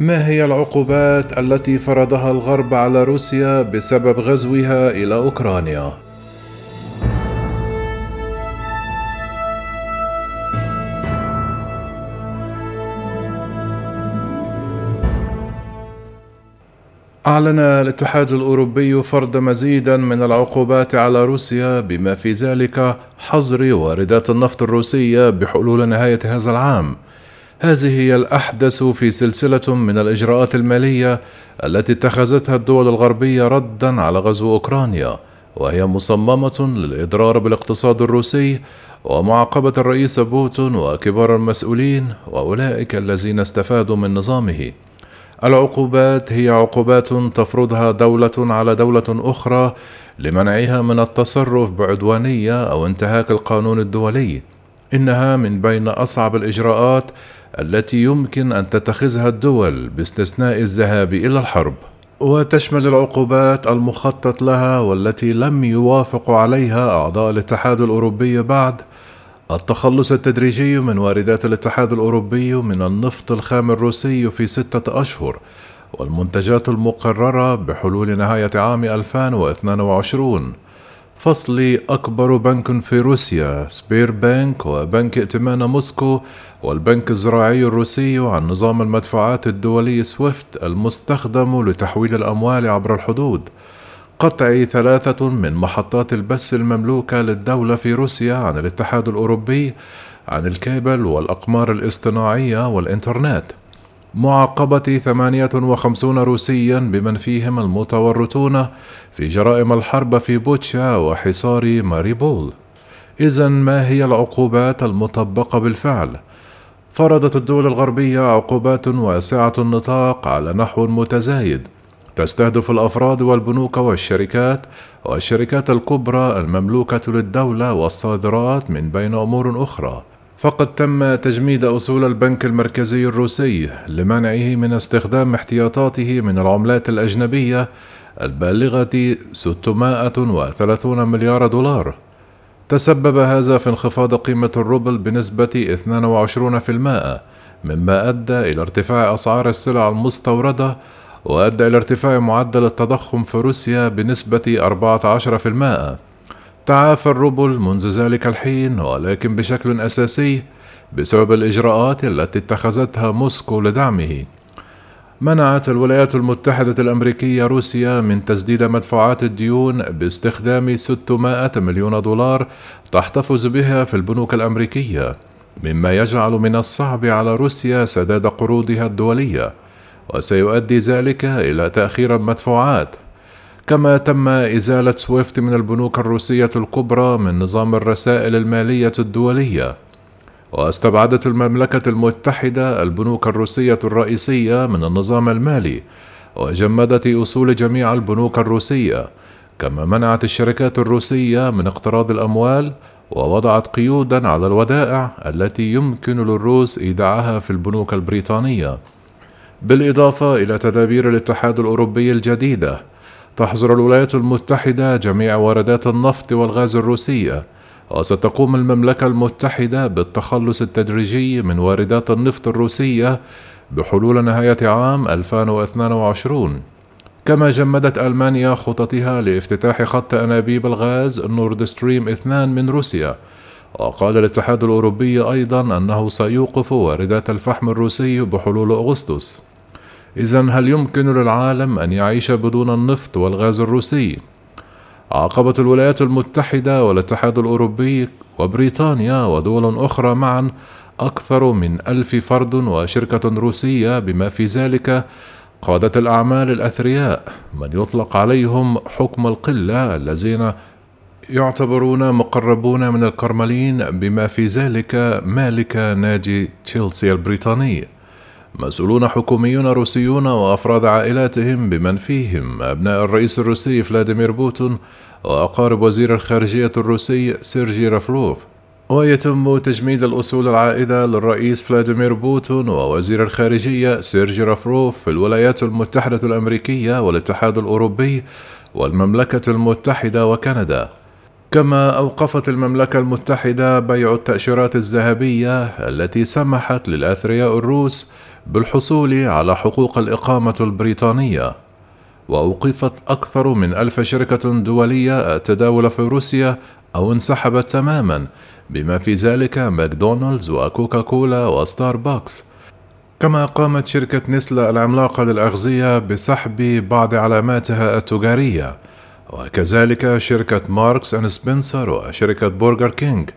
ما هي العقوبات التي فرضها الغرب على روسيا بسبب غزوها إلى أوكرانيا أعلن الاتحاد الأوروبي فرض مزيدا من العقوبات على روسيا بما في ذلك حظر واردات النفط الروسية بحلول نهاية هذا العام. هذه هي الأحدث في سلسلة من الإجراءات المالية التي اتخذتها الدول الغربية ردا على غزو أوكرانيا، وهي مصممة للإضرار بالاقتصاد الروسي ومعاقبة الرئيس بوتون وكبار المسؤولين وأولئك الذين استفادوا من نظامه. العقوبات هي عقوبات تفرضها دولة على دولة أخرى لمنعها من التصرف بعدوانية أو انتهاك القانون الدولي. إنها من بين أصعب الإجراءات التي يمكن أن تتخذها الدول باستثناء الذهاب إلى الحرب. وتشمل العقوبات المخطط لها والتي لم يوافق عليها أعضاء الاتحاد الأوروبي بعد التخلص التدريجي من واردات الاتحاد الأوروبي من النفط الخام الروسي في ستة أشهر والمنتجات المقررة بحلول نهاية عام 2022 فصل أكبر بنك في روسيا سبير بانك وبنك ائتمان موسكو والبنك الزراعي الروسي عن نظام المدفوعات الدولي سويفت المستخدم لتحويل الأموال عبر الحدود. قطع ثلاثة من محطات البث المملوكة للدولة في روسيا عن الاتحاد الأوروبي عن الكابل والأقمار الاصطناعية والإنترنت. معاقبة 58 روسيا بمن فيهم المتورطون في جرائم الحرب في بوتشا وحصار ماريبول. إذا ما هي العقوبات المطبقة بالفعل؟ فرضت الدول الغربية عقوبات واسعة النطاق على نحو متزايد. تستهدف الأفراد والبنوك والشركات والشركات الكبرى المملوكة للدولة والصادرات من بين أمور أخرى. فقد تم تجميد أصول البنك المركزي الروسي لمنعه من استخدام احتياطاته من العملات الأجنبية البالغة 630 مليار دولار تسبب هذا في انخفاض قيمة الروبل بنسبة 22% مما أدى إلى ارتفاع أسعار السلع المستوردة وأدى إلى ارتفاع معدل التضخم في روسيا بنسبة 14%. تعافى الروبل منذ ذلك الحين ولكن بشكل أساسي بسبب الإجراءات التي اتخذتها موسكو لدعمه. منعت الولايات المتحدة الأمريكية روسيا من تسديد مدفوعات الديون باستخدام 600 مليون دولار تحتفظ بها في البنوك الأمريكية، مما يجعل من الصعب على روسيا سداد قروضها الدولية. وسيؤدي ذلك إلى تأخير المدفوعات كما تم إزالة سويفت من البنوك الروسية الكبرى من نظام الرسائل المالية الدولية. واستبعدت المملكة المتحدة البنوك الروسية الرئيسية من النظام المالي وجمدت أصول جميع البنوك الروسية كما منعت الشركات الروسية من اقتراض الأموال ووضعت قيودا على الودائع التي يمكن للروس إيداعها في البنوك البريطانية. بالإضافة إلى تدابير الاتحاد الأوروبي الجديدة تحظر الولايات المتحدة جميع واردات النفط والغاز الروسية وستقوم المملكة المتحدة بالتخلص التدريجي من واردات النفط الروسية بحلول نهاية عام 2022 كما جمدت ألمانيا خططها لافتتاح خط أنابيب الغاز نورد ستريم 2 من روسيا. وقال الاتحاد الأوروبي أيضا أنه سيوقف واردات الفحم الروسي بحلول أغسطس. إذا هل يمكن للعالم أن يعيش بدون النفط والغاز الروسي؟ عاقبت الولايات المتحدة والاتحاد الأوروبي وبريطانيا ودول أخرى معا أكثر من ألف فرد وشركة روسية بما في ذلك قادة الأعمال الأثرياء من يطلق عليهم حكم القلة الذين يعتبرون مقربون من الكرملين بما في ذلك مالك نادي تشيلسي البريطاني مسؤولون حكوميون روسيون وأفراد عائلاتهم بمن فيهم أبناء الرئيس الروسي فلاديمير بوتين وأقارب وزير الخارجية الروسي سيرجي لافروف. ويتم تجميد الأصول العائدة للرئيس فلاديمير بوتين ووزير الخارجية سيرجي لافروف في الولايات المتحدة الأمريكية والاتحاد الأوروبي والمملكة المتحدة وكندا. كما أوقفت المملكة المتحدة بيع التأشيرات الذهبية التي سمحت للأثرياء الروس بالحصول على حقوق الإقامة البريطانية وأوقفت أكثر من ألف شركة دولية التداول في روسيا أو انسحبت تماما بما في ذلك ماكدونالدز وكوكا كولا وستاربكس. كما قامت شركة نستله العملاقة للأغذية بسحب بعض علاماتها التجارية وكذلك شركة ماركس أند سبنسر وشركة برجر كينج.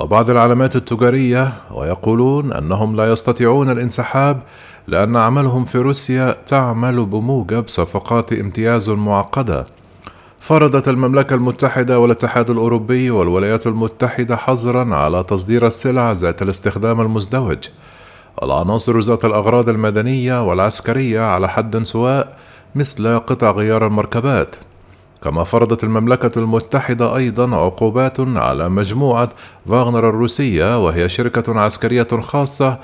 وبعض العلامات التجارية ويقولون أنهم لا يستطيعون الانسحاب لأن عملهم في روسيا تعمل بموجب صفقات امتياز معقدة. فرضت المملكة المتحدة والاتحاد الأوروبي والولايات المتحدة حظرا على تصدير السلع ذات الاستخدام المزدوج. العناصر ذات الأغراض المدنية والعسكرية على حد سواء مثل قطع غيار المركبات. كما فرضت المملكة المتحدة أيضا عقوبات على مجموعة فاغنر الروسية وهي شركة عسكرية خاصة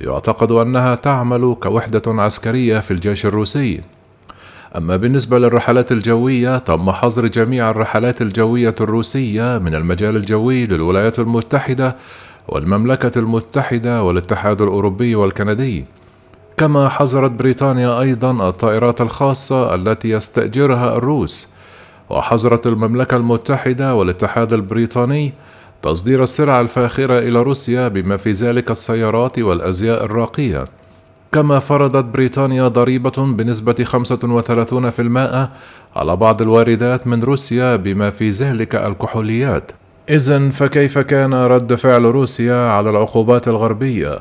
يعتقد أنها تعمل كوحدة عسكرية في الجيش الروسي. أما بالنسبة للرحلات الجوية تم حظر جميع الرحلات الجوية الروسية من المجال الجوي للولايات المتحدة والمملكة المتحدة والاتحاد الأوروبي والكندي. كما حظرت بريطانيا أيضا الطائرات الخاصة التي يستأجرها الروس. وحظرت المملكة المتحدة والاتحاد البريطاني تصدير السلع الفاخرة إلى روسيا بما في ذلك السيارات والأزياء الراقية كما فرضت بريطانيا ضريبة بنسبة 35% على بعض الواردات من روسيا بما في ذلك الكحوليات إذا فكيف كان رد فعل روسيا على العقوبات الغربية؟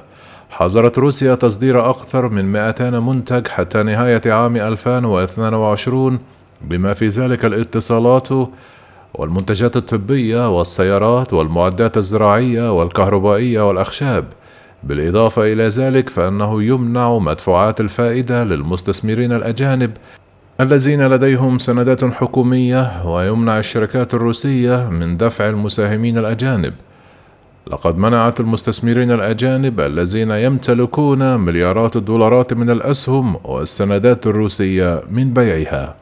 حظرت روسيا تصدير أكثر من 200 منتج حتى نهاية عام 2022 بما في ذلك الاتصالات والمنتجات الطبية والسيارات والمعدات الزراعية والكهربائية والأخشاب. بالإضافة إلى ذلك فإنه يمنع مدفوعات الفائدة للمستثمرين الأجانب الذين لديهم سندات حكومية ويمنع الشركات الروسية من دفع المساهمين الأجانب. لقد منعت المستثمرين الأجانب الذين يمتلكون مليارات الدولارات من الأسهم والسندات الروسية من بيعها.